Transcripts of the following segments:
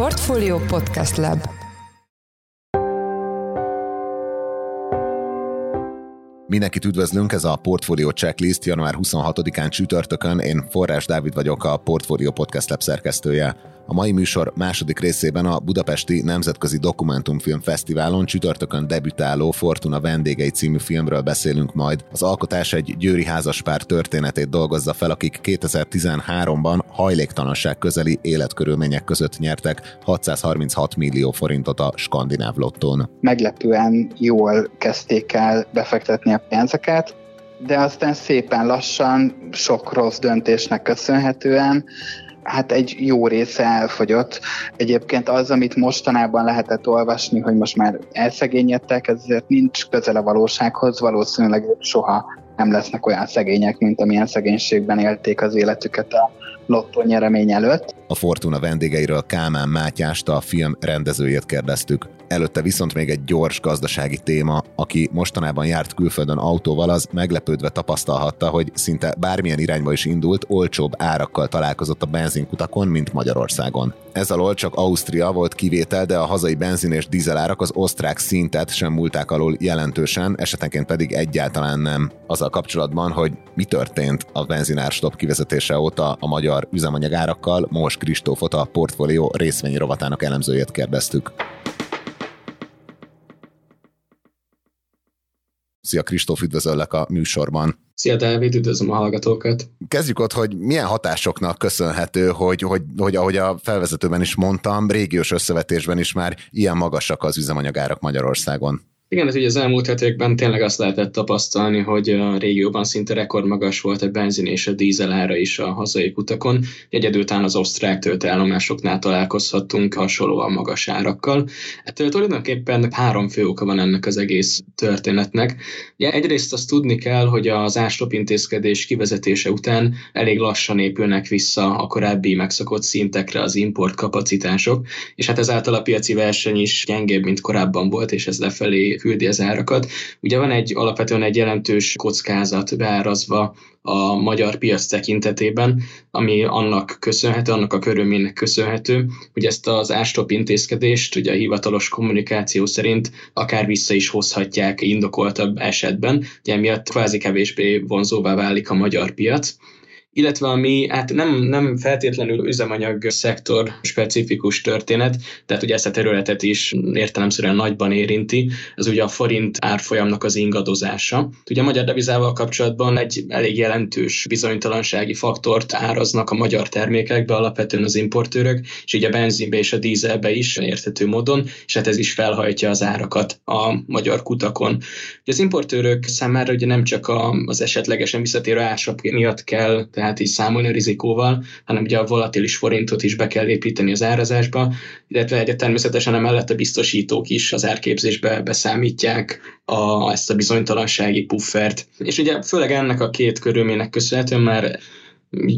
Portfolio Podcast Lab Mindenkit üdvözlünk, ez a Portfolio Checklist január 26-án csütörtökön. Én Forrás Dávid vagyok, a Portfolio Podcast Lab szerkesztője. A mai műsor második részében a Budapesti Nemzetközi Dokumentumfilm Fesztiválon csütörtökön debütáló Fortuna vendégei című filmről beszélünk majd. Az alkotás egy győri házaspár történetét dolgozza fel, akik 2013-ban hajléktalanság közeli életkörülmények között nyertek 636 millió forintot a skandináv lottón. Meglepően jól kezdték el befektetni a pénzeket, de aztán szépen lassan, sok rossz döntésnek köszönhetően hát egy jó része elfogyott. Egyébként az, amit mostanában lehetett olvasni, hogy most már elszegényedtek, ezért nincs közel a valósághoz, valószínűleg soha nem lesznek olyan szegények, mint amilyen szegénységben élték az életüket a lottó nyeremény előtt. A Fortuna vendégeiről Kálmán Mátyást, a film rendezőjét kérdeztük. Előtte viszont még egy gyors gazdasági téma, aki mostanában járt külföldön autóval, az meglepődve tapasztalhatta, hogy szinte bármilyen irányba is indult, olcsóbb árakkal találkozott a benzinkutakon, mint Magyarországon. Ez alól csak Ausztria volt kivétel, de a hazai benzin és dízelárak az osztrák szintet sem múlták alól jelentősen, esetenként pedig egyáltalán nem. Azzal kapcsolatban, hogy mi történt a benzinárstop kivezetése óta a magyar üzemanyagárakkal, most Kristófot a portfólió részvény rovatának elemzőjét kérdeztük. Szia Kristóf, üdvözöllek a műsorban. Szia Dávid, üdvözlöm a hallgatókat. Kezdjük ott, hogy milyen hatásoknak köszönhető, hogy, hogy, hogy ahogy a felvezetőben is mondtam, régiós összevetésben is már ilyen magasak az üzemanyagárak Magyarországon. Igen, ez ugye az elmúlt hetekben tényleg azt lehetett tapasztalni, hogy a régióban szinte rekordmagas volt a benzin és a dízel ára is a hazai kutakon. Egyedültán az osztrák töltőállomásoknál találkozhattunk hasonlóan magas árakkal. Ettől tulajdonképpen három fő oka van ennek az egész történetnek. Ugye egyrészt azt tudni kell, hogy az ástop intézkedés kivezetése után elég lassan épülnek vissza a korábbi megszokott szintekre az import kapacitások, és hát ezáltal a piaci verseny is gyengébb, mint korábban volt, és ez lefelé küldi az árakat. Ugye van egy alapvetően egy jelentős kockázat beárazva a magyar piac tekintetében, ami annak köszönhető, annak a körülménynek köszönhető, hogy ezt az ástop intézkedést ugye a hivatalos kommunikáció szerint akár vissza is hozhatják indokoltabb esetben, ugye emiatt kvázi kevésbé vonzóvá válik a magyar piac illetve ami hát nem, nem feltétlenül üzemanyag szektor specifikus történet, tehát ugye ezt a területet is értelemszerűen nagyban érinti, ez ugye a forint árfolyamnak az ingadozása. Ugye a magyar devizával kapcsolatban egy elég jelentős bizonytalansági faktort áraznak a magyar termékekbe, alapvetően az importőrök, és ugye a benzinbe és a dízelbe is érthető módon, és hát ez is felhajtja az árakat a magyar kutakon. Ugye az importőrök számára ugye nem csak az esetlegesen visszatérő ásap miatt kell tehát így számolni a rizikóval, hanem ugye a volatilis forintot is be kell építeni az árazásba, illetve egy természetesen emellett a biztosítók is az árképzésbe beszámítják a, ezt a bizonytalansági puffert. És ugye főleg ennek a két körülménynek köszönhetően már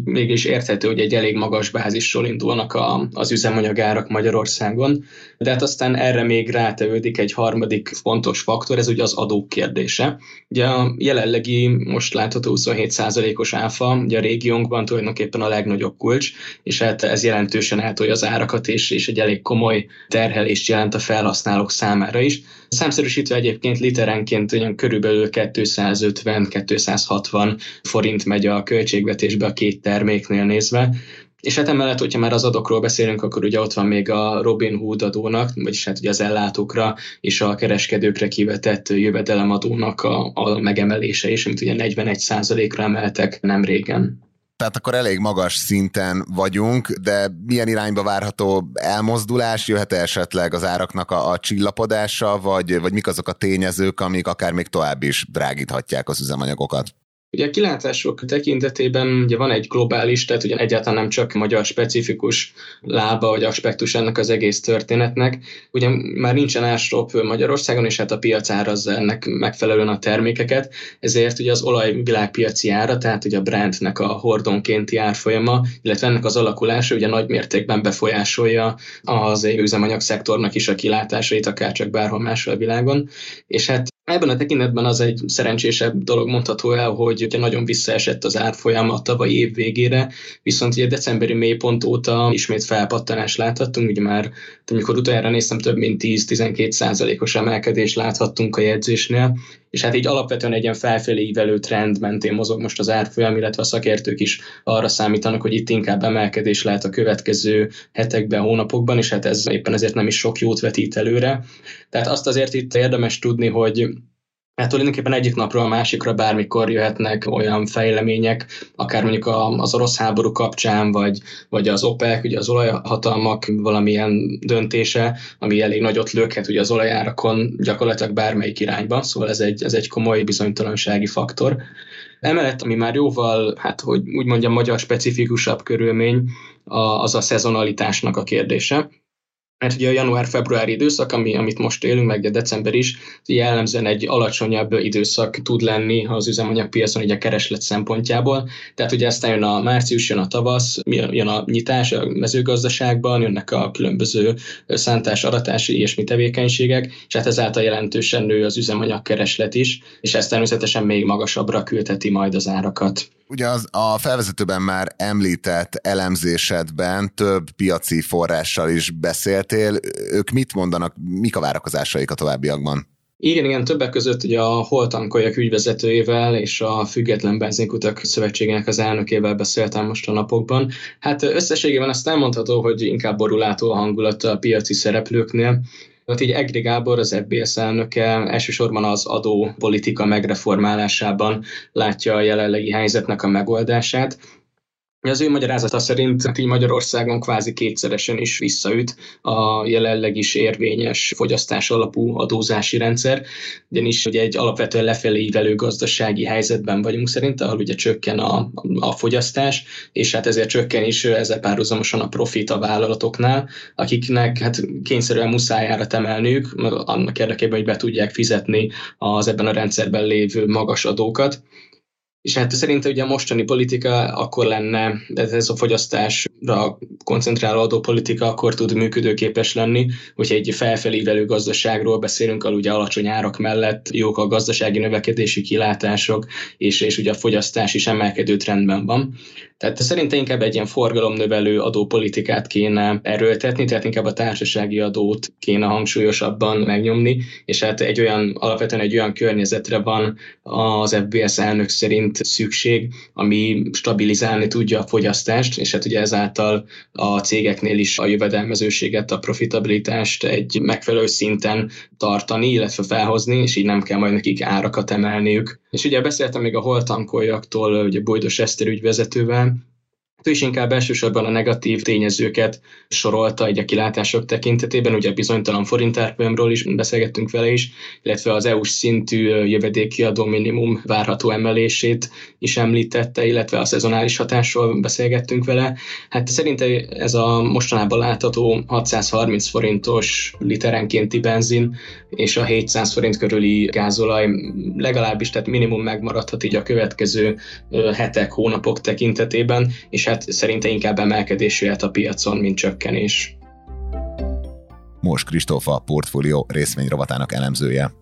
mégis érthető, hogy egy elég magas bázisról indulnak a, az üzemanyagárak Magyarországon, de hát aztán erre még rátevődik egy harmadik fontos faktor, ez ugye az adók kérdése. Ugye a jelenlegi, most látható 27%-os áfa, ugye a régiónkban tulajdonképpen a legnagyobb kulcs, és hát ez jelentősen eltolja az árakat, és, és egy elég komoly terhelést jelent a felhasználók számára is. Számszerűsítve egyébként literenként olyan körülbelül 250-260 forint megy a költségvetésbe a két terméknél nézve, és hát emellett, hogyha már az adokról beszélünk, akkor ugye ott van még a Robin Hood adónak, vagyis hát ugye az ellátókra és a kereskedőkre kivetett jövedelemadónak a, a megemelése is, amit ugye 41%-ra emeltek nem régen tehát akkor elég magas szinten vagyunk, de milyen irányba várható elmozdulás? Jöhet esetleg az áraknak a, a csillapodása, vagy, vagy mik azok a tényezők, amik akár még tovább is drágíthatják az üzemanyagokat? Ugye a kilátások tekintetében ugye van egy globális, tehát ugye egyáltalán nem csak magyar specifikus lába vagy aspektus ennek az egész történetnek. Ugye már nincsen ásrop Magyarországon, és hát a piac árazza ennek megfelelően a termékeket, ezért ugye az olaj világpiaci ára, tehát ugye a brandnek a hordonkénti árfolyama, illetve ennek az alakulása ugye nagy mértékben befolyásolja az üzemanyag szektornak is a kilátásait, akár csak bárhol máshol a világon. És hát Ebben a tekintetben az egy szerencsésebb dolog mondható el, hogy ugye nagyon visszaesett az árfolyam a tavalyi év végére, viszont ugye decemberi mélypont óta ismét felpattanást láthattunk, ugye már amikor utoljára néztem, több mint 10-12 százalékos emelkedést láthattunk a jegyzésnél, és hát így alapvetően egy ilyen felfelé ívelő trend mentén mozog most az árfolyam, illetve a szakértők is arra számítanak, hogy itt inkább emelkedés lehet a következő hetekben, hónapokban, és hát ez éppen ezért nem is sok jót vetít előre. Tehát azt azért itt érdemes tudni, hogy Hát tulajdonképpen egyik napról a másikra bármikor jöhetnek olyan fejlemények, akár mondjuk az orosz háború kapcsán, vagy, vagy az OPEC, ugye az olajhatalmak valamilyen döntése, ami elég nagyot lökhet ugye az olajárakon gyakorlatilag bármelyik irányba, szóval ez egy, ez egy komoly bizonytalansági faktor. Emellett, ami már jóval, hát hogy úgy mondjam, magyar specifikusabb körülmény, az a szezonalitásnak a kérdése mert ugye a január-februári időszak, ami, amit most élünk, meg a december is, jellemzően egy alacsonyabb időszak tud lenni az üzemanyagpiacon ugye a kereslet szempontjából. Tehát ugye aztán jön a március, jön a tavasz, jön a nyitás a mezőgazdaságban, jönnek a különböző szántás, aratási ilyesmi tevékenységek, és hát ezáltal jelentősen nő az üzemanyag kereslet is, és ez természetesen még magasabbra küldheti majd az árakat. Ugye az, a felvezetőben már említett elemzésedben több piaci forrással is beszéltél. Ők mit mondanak, mik a várakozásaik a továbbiakban? Igen, igen, többek között ugye a Holtankoljak ügyvezetőjével és a Független Benzinkutak Szövetségének az elnökével beszéltem most a napokban. Hát összességében azt elmondható, hogy inkább borulátó a hangulat a piaci szereplőknél. Hát így Egri Gábor, az FBS elnöke elsősorban az adópolitika megreformálásában látja a jelenlegi helyzetnek a megoldását, az ő magyarázata szerint így Magyarországon kvázi kétszeresen is visszaüt a jelenleg is érvényes fogyasztás alapú adózási rendszer, ugyanis ugye egy alapvetően lefelé ívelő gazdasági helyzetben vagyunk szerint, ahol ugye csökken a, a fogyasztás, és hát ezért csökken is ezzel párhuzamosan a profit a vállalatoknál, akiknek hát kényszerűen muszáj emelniük, annak érdekében, hogy be tudják fizetni az ebben a rendszerben lévő magas adókat. És hát szerintem ugye a mostani politika akkor lenne, ez a fogyasztásra koncentráló adópolitika akkor tud működőképes lenni, hogy egy felfelívelő gazdaságról beszélünk, ahol ugye alacsony árak mellett jók a gazdasági növekedési kilátások, és, és ugye a fogyasztás is emelkedő trendben van. Tehát szerintem inkább egy ilyen forgalomnövelő adópolitikát kéne erőltetni, tehát inkább a társasági adót kéne hangsúlyosabban megnyomni, és hát egy olyan, alapvetően egy olyan környezetre van az FBS elnök szerint szükség, ami stabilizálni tudja a fogyasztást, és hát ugye ezáltal a cégeknél is a jövedelmezőséget, a profitabilitást egy megfelelő szinten tartani, illetve felhozni, és így nem kell majd nekik árakat emelniük. És ugye beszéltem még a holtankoljaktól, ugye Bojdos Eszter ügyvezetővel, ő is inkább elsősorban a negatív tényezőket sorolta egy a kilátások tekintetében, ugye a bizonytalan forintárfolyamról is beszélgettünk vele is, illetve az EU-s szintű jövedékiadó minimum várható emelését is említette, illetve a szezonális hatásról beszélgettünk vele. Hát szerintem ez a mostanában látható 630 forintos literenkénti benzin és a 700 forint körüli gázolaj legalábbis, tehát minimum megmaradhat így a következő hetek, hónapok tekintetében, és hát szerinte inkább emelkedés jöhet a piacon, mint csökkenés. Most Kristófa, portfólió részvényrovatának elemzője.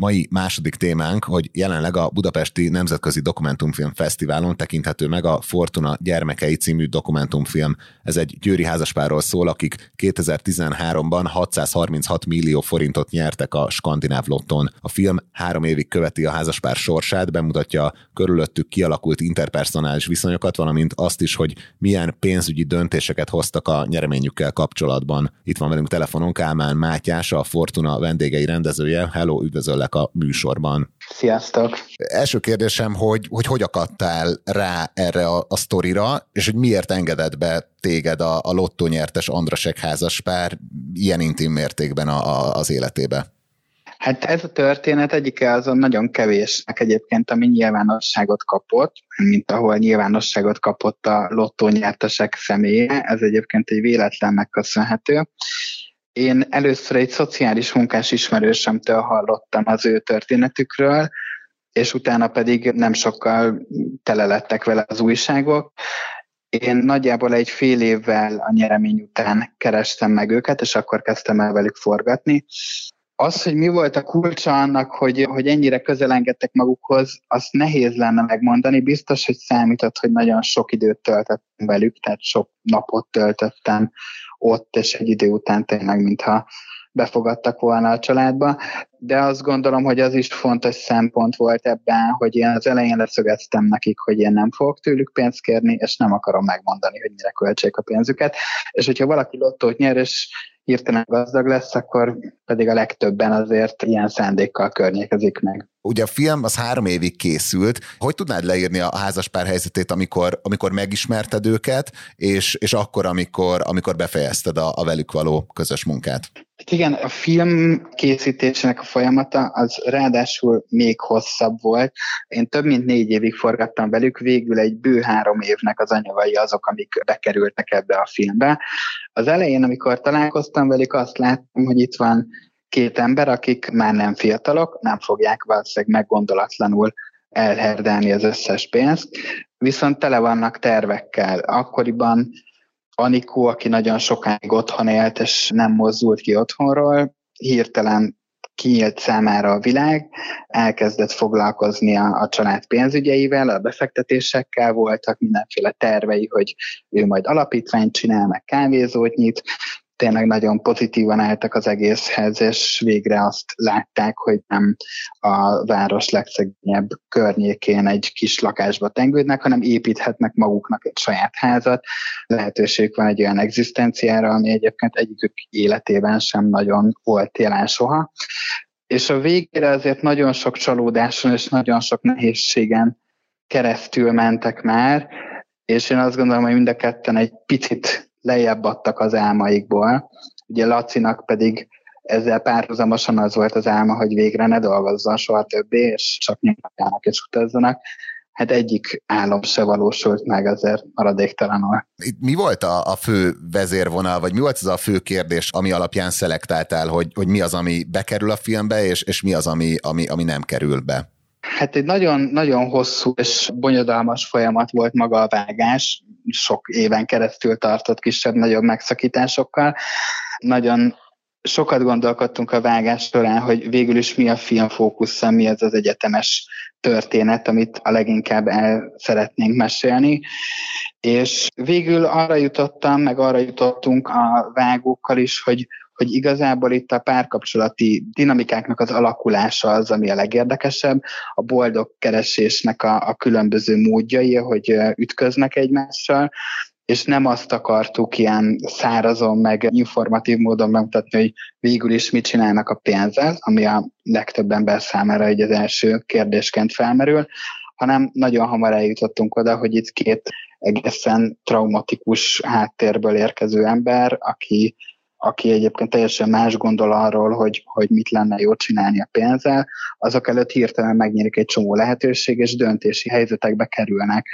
Mai második témánk, hogy jelenleg a Budapesti Nemzetközi Dokumentumfilm Fesztiválon tekinthető meg a Fortuna Gyermekei című dokumentumfilm. Ez egy győri házaspárról szól, akik 2013-ban 636 millió forintot nyertek a skandináv lotton. A film három évig követi a házaspár sorsát, bemutatja körülöttük kialakult interpersonális viszonyokat, valamint azt is, hogy milyen pénzügyi döntéseket hoztak a nyereményükkel kapcsolatban. Itt van velünk telefonon Kálmán Mátyás, a Fortuna vendégei rendezője. Hello, üdvözöllek a műsorban. Sziasztok! Első kérdésem, hogy hogy, hogy akadtál rá erre a, a sztorira, és hogy miért engedett be téged a, a lottó nyertes Andrasek házaspár ilyen intim mértékben a, a, az életébe? Hát ez a történet egyike azon nagyon kevésnek egyébként, ami nyilvánosságot kapott, mint ahol nyilvánosságot kapott a lottó nyertesek személye. Ez egyébként egy véletlennek köszönhető. Én először egy szociális munkás ismerősemtől hallottam az ő történetükről, és utána pedig nem sokkal tele lettek vele az újságok, Én nagyjából egy fél évvel a nyeremény után kerestem meg őket, és akkor kezdtem el velük forgatni. Az, hogy mi volt a kulcsa annak, hogy, hogy ennyire közel engedtek magukhoz, azt nehéz lenne megmondani. Biztos, hogy számított, hogy nagyon sok időt töltöttem velük, tehát sok napot töltöttem ott, és egy idő után tényleg, mintha befogadtak volna a családba, de azt gondolom, hogy az is fontos szempont volt ebben, hogy én az elején leszögeztem nekik, hogy én nem fogok tőlük pénzt kérni, és nem akarom megmondani, hogy mire költsék a pénzüket, és hogyha valaki lottót nyer, és hirtelen gazdag lesz, akkor pedig a legtöbben azért ilyen szándékkal környékezik meg. Ugye a film az három évig készült. Hogy tudnád leírni a házaspár helyzetét, amikor, amikor megismerted őket, és, és akkor, amikor, amikor befejezted a, a velük való közös munkát? Hát igen, a film készítésének a folyamata az ráadásul még hosszabb volt. Én több mint négy évig forgattam velük, végül egy bő három évnek az anyavai azok, amik bekerültek ebbe a filmbe. Az elején, amikor találkoztam velük, azt láttam, hogy itt van két ember, akik már nem fiatalok, nem fogják valószínűleg meggondolatlanul elherdelni az összes pénzt, viszont tele vannak tervekkel. Akkoriban Anikó, aki nagyon sokáig otthon élt, és nem mozdult ki otthonról, hirtelen kinyílt számára a világ, elkezdett foglalkozni a, a család pénzügyeivel, a befektetésekkel voltak mindenféle tervei, hogy ő majd alapítványt csinál, meg kávézót nyit, tényleg nagyon pozitívan álltak az egészhez, és végre azt látták, hogy nem a város legszegényebb környékén egy kis lakásba tengődnek, hanem építhetnek maguknak egy saját házat. Lehetőség van egy olyan egzisztenciára, ami egyébként egyikük életében sem nagyon volt jelen soha. És a végére azért nagyon sok csalódáson és nagyon sok nehézségen keresztül mentek már, és én azt gondolom, hogy mind a ketten egy picit lejjebb adtak az álmaikból. Ugye Lacinak pedig ezzel párhuzamosan az volt az álma, hogy végre ne dolgozzon soha többé, és csak nyugatjának és utazzanak. Hát egyik álom se valósult meg azért maradéktalanul. Itt mi volt a, a fő vezérvonal, vagy mi volt az a fő kérdés, ami alapján szelektáltál, hogy, hogy mi az, ami bekerül a filmbe, és, és mi az, ami, ami, ami nem kerül be? Hát egy nagyon, nagyon hosszú és bonyodalmas folyamat volt maga a vágás, sok éven keresztül tartott kisebb-nagyobb megszakításokkal. Nagyon sokat gondolkodtunk a vágás során, hogy végül is mi a film fókusza, mi ez az egyetemes történet, amit a leginkább el szeretnénk mesélni. És végül arra jutottam, meg arra jutottunk a vágókkal is, hogy hogy igazából itt a párkapcsolati dinamikáknak az alakulása az, ami a legérdekesebb, a boldog keresésnek a, a különböző módjai, hogy ütköznek egymással, és nem azt akartuk ilyen szárazon, meg informatív módon bemutatni, hogy végül is mit csinálnak a pénzzel, ami a legtöbb ember számára egy az első kérdésként felmerül, hanem nagyon hamar eljutottunk oda, hogy itt két egészen traumatikus háttérből érkező ember, aki aki egyébként teljesen más gondol arról, hogy, hogy mit lenne jó csinálni a pénzzel, azok előtt hirtelen megnyílik egy csomó lehetőség, és döntési helyzetekbe kerülnek.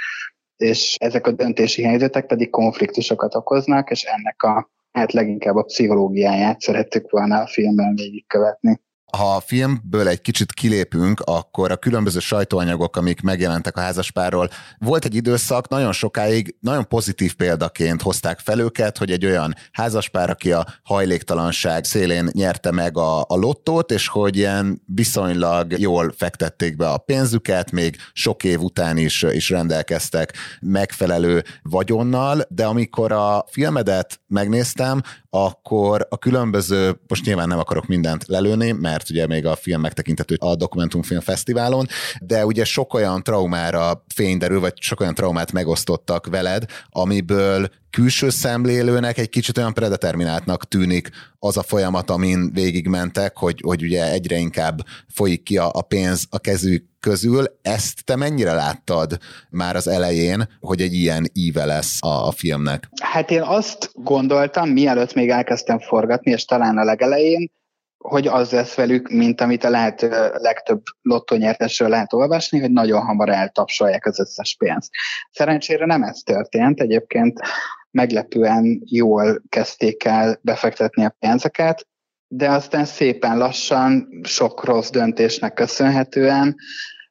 És ezek a döntési helyzetek pedig konfliktusokat okoznak, és ennek a hát leginkább a pszichológiáját szerettük volna a filmben végigkövetni ha a filmből egy kicsit kilépünk, akkor a különböző sajtóanyagok, amik megjelentek a házaspárról, volt egy időszak, nagyon sokáig nagyon pozitív példaként hozták fel őket, hogy egy olyan házaspár, aki a hajléktalanság szélén nyerte meg a, a lottót, és hogy ilyen viszonylag jól fektették be a pénzüket, még sok év után is, is rendelkeztek megfelelő vagyonnal, de amikor a filmedet megnéztem, akkor a különböző, most nyilván nem akarok mindent lelőni, mert ugye még a film megtekintető a Dokumentumfilm Fesztiválon, de ugye sok olyan traumára fényderül, vagy sok olyan traumát megosztottak veled, amiből külső szemlélőnek egy kicsit olyan predetermináltnak tűnik az a folyamat, amin végigmentek, hogy, hogy ugye egyre inkább folyik ki a, a pénz a kezük közül. Ezt te mennyire láttad már az elején, hogy egy ilyen íve lesz a, a filmnek? Hát én azt gondoltam, mielőtt még elkezdtem forgatni, és talán a legelején, hogy az lesz velük, mint amit a lehet legtöbb lottónyertesről lehet olvasni, hogy nagyon hamar eltapsolják az összes pénzt. Szerencsére nem ez történt, egyébként meglepően jól kezdték el befektetni a pénzeket, de aztán szépen lassan, sok rossz döntésnek köszönhetően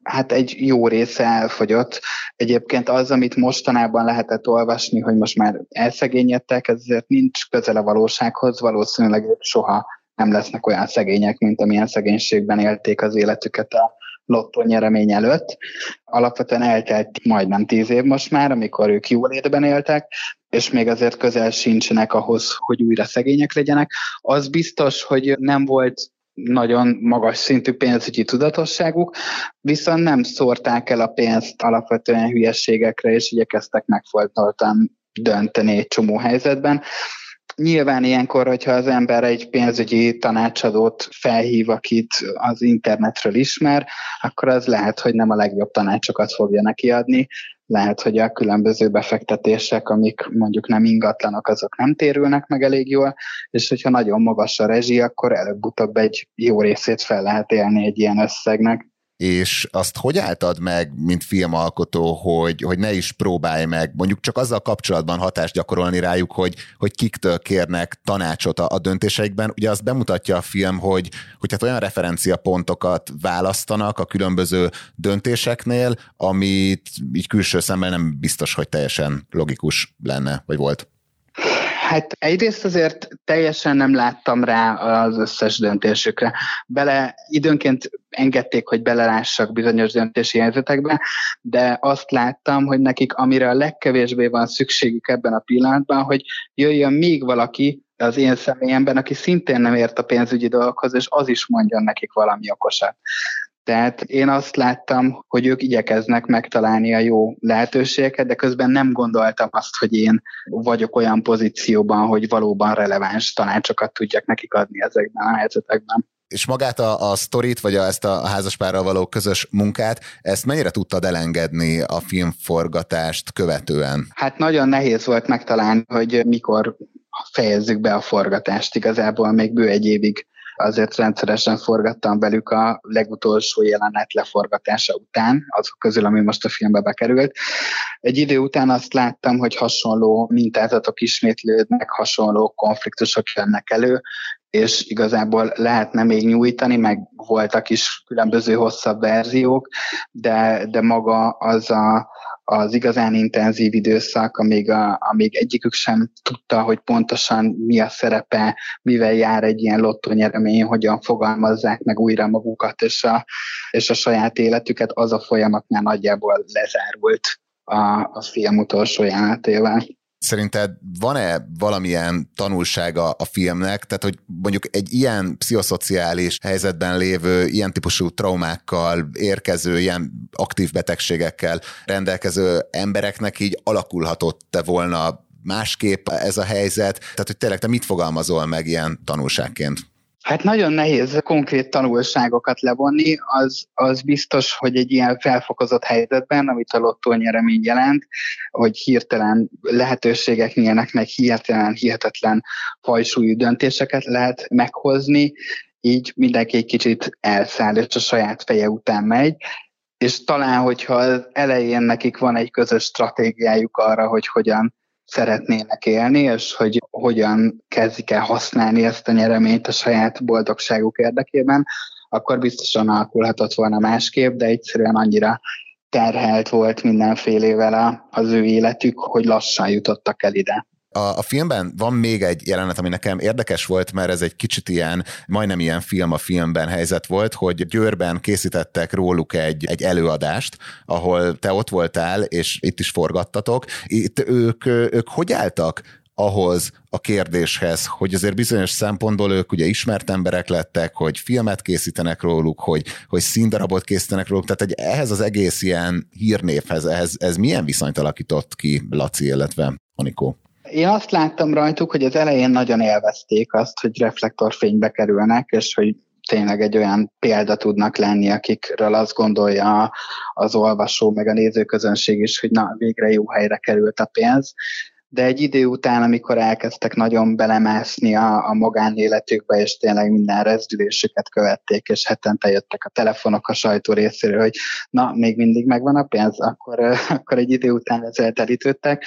hát egy jó része elfogyott. Egyébként az, amit mostanában lehetett olvasni, hogy most már elszegényedtek, ezért nincs közel a valósághoz, valószínűleg soha nem lesznek olyan szegények, mint amilyen szegénységben élték az életüket a lottó nyeremény előtt. Alapvetően eltelt majdnem tíz év most már, amikor ők jólétben éltek, és még azért közel sincsenek ahhoz, hogy újra szegények legyenek. Az biztos, hogy nem volt nagyon magas szintű pénzügyi tudatosságuk, viszont nem szórták el a pénzt alapvetően hülyességekre, és igyekeztek megfoltoltan dönteni egy csomó helyzetben. Nyilván ilyenkor, hogyha az ember egy pénzügyi tanácsadót felhív, akit az internetről ismer, akkor az lehet, hogy nem a legjobb tanácsokat fogja neki adni, lehet, hogy a különböző befektetések, amik mondjuk nem ingatlanok, azok nem térülnek meg elég jól, és hogyha nagyon magas a rezsi, akkor előbb-utóbb egy jó részét fel lehet élni egy ilyen összegnek és azt hogy álltad meg, mint filmalkotó, hogy, hogy ne is próbálj meg mondjuk csak azzal kapcsolatban hatást gyakorolni rájuk, hogy, hogy kiktől kérnek tanácsot a, a döntéseikben. Ugye azt bemutatja a film, hogy, hogy hát olyan referenciapontokat választanak a különböző döntéseknél, amit így külső szemmel nem biztos, hogy teljesen logikus lenne, vagy volt. Hát egyrészt azért teljesen nem láttam rá az összes döntésükre. Bele időnként engedték, hogy belelássak bizonyos döntési helyzetekbe, de azt láttam, hogy nekik amire a legkevésbé van szükségük ebben a pillanatban, hogy jöjjön még valaki az én személyemben, aki szintén nem ért a pénzügyi dolgokhoz, és az is mondjon nekik valami okosat. Tehát én azt láttam, hogy ők igyekeznek megtalálni a jó lehetőségeket, de közben nem gondoltam azt, hogy én vagyok olyan pozícióban, hogy valóban releváns tanácsokat tudjak nekik adni ezekben a helyzetekben és magát a, a sztorit, vagy a, ezt a házaspárral való közös munkát, ezt mennyire tudtad elengedni a filmforgatást követően? Hát nagyon nehéz volt megtalálni, hogy mikor fejezzük be a forgatást. Igazából még bő egy évig azért rendszeresen forgattam velük a legutolsó jelenet leforgatása után, azok közül, ami most a filmbe bekerült. Egy idő után azt láttam, hogy hasonló mintázatok ismétlődnek, hasonló konfliktusok jönnek elő, és igazából lehetne még nyújtani, meg voltak is különböző hosszabb verziók, de, de maga az a, az igazán intenzív időszak, amíg, a, amíg egyikük sem tudta, hogy pontosan mi a szerepe, mivel jár egy ilyen lottónyeremény, hogyan fogalmazzák meg újra magukat és a, és a saját életüket, az a folyamat már nagyjából lezárult a, a film utolsó jelenetével. Szerinted van-e valamilyen tanulsága a filmnek, tehát hogy mondjuk egy ilyen pszichoszociális helyzetben lévő, ilyen típusú traumákkal érkező, ilyen aktív betegségekkel rendelkező embereknek így alakulhatott-e volna másképp ez a helyzet? Tehát, hogy tényleg te mit fogalmazol meg ilyen tanulságként? Hát nagyon nehéz konkrét tanulságokat levonni, az, az biztos, hogy egy ilyen felfokozott helyzetben, amit a lottó nyeremény jelent, hogy hirtelen lehetőségek nyílnak meg, hirtelen hihetetlen fajsúlyú döntéseket lehet meghozni, így mindenki egy kicsit elszáll, és a saját feje után megy, és talán, hogyha az elején nekik van egy közös stratégiájuk arra, hogy hogyan szeretnének élni, és hogy hogyan kezdik el használni ezt a nyereményt a saját boldogságuk érdekében, akkor biztosan alakulhatott volna másképp, de egyszerűen annyira terhelt volt mindenfélével az ő életük, hogy lassan jutottak el ide. A, a filmben van még egy jelenet, ami nekem érdekes volt, mert ez egy kicsit ilyen, majdnem ilyen film a filmben helyzet volt, hogy Győrben készítettek róluk egy, egy előadást, ahol te ott voltál, és itt is forgattatok. Itt ők, ők hogy álltak ahhoz a kérdéshez, hogy azért bizonyos szempontból ők ugye ismert emberek lettek, hogy filmet készítenek róluk, hogy, hogy színdarabot készítenek róluk, tehát egy, ehhez az egész ilyen hírnévhez, ehhez, ez milyen viszonyt alakított ki Laci, illetve Anikó? Én azt láttam rajtuk, hogy az elején nagyon élvezték azt, hogy reflektorfénybe kerülnek, és hogy tényleg egy olyan példa tudnak lenni, akikről azt gondolja az olvasó, meg a nézőközönség is, hogy na, végre jó helyre került a pénz de egy idő után, amikor elkezdtek nagyon belemászni a, a magánéletükbe, és tényleg minden rezdülésüket követték, és hetente jöttek a telefonok a sajtó részéről, hogy na, még mindig megvan a pénz, akkor, akkor egy idő után ezzel telítődtek,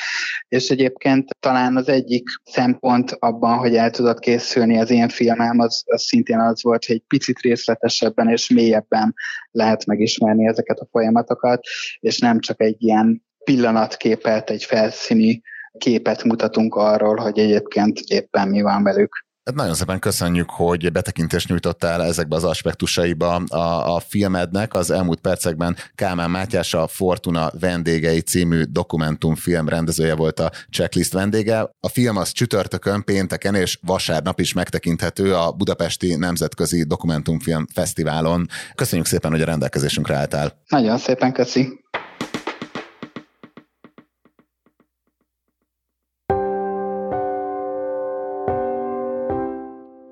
és egyébként talán az egyik szempont abban, hogy el tudott készülni az én filmem, az, az szintén az volt, hogy egy picit részletesebben és mélyebben lehet megismerni ezeket a folyamatokat, és nem csak egy ilyen pillanatképet, egy felszíni képet mutatunk arról, hogy egyébként éppen mi van velük. Hát nagyon szépen köszönjük, hogy betekintést nyújtottál ezekbe az aspektusaiba a, a filmednek. Az elmúlt percekben Kálmán Mátyás a Fortuna vendégei című dokumentumfilm rendezője volt a checklist vendége. A film az csütörtökön, pénteken és vasárnap is megtekinthető a Budapesti Nemzetközi Dokumentumfilm Fesztiválon. Köszönjük szépen, hogy a rendelkezésünkre álltál. Nagyon szépen köszi.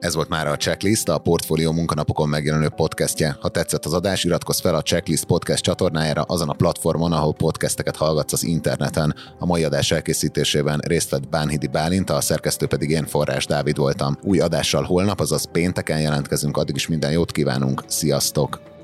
Ez volt már a Checklist, a Portfolio munkanapokon megjelenő podcastje. Ha tetszett az adás, iratkozz fel a Checklist podcast csatornájára azon a platformon, ahol podcasteket hallgatsz az interneten. A mai adás elkészítésében részt vett Bánhidi Bálint, a szerkesztő pedig én Forrás Dávid voltam. Új adással holnap, azaz pénteken jelentkezünk, addig is minden jót kívánunk, sziasztok!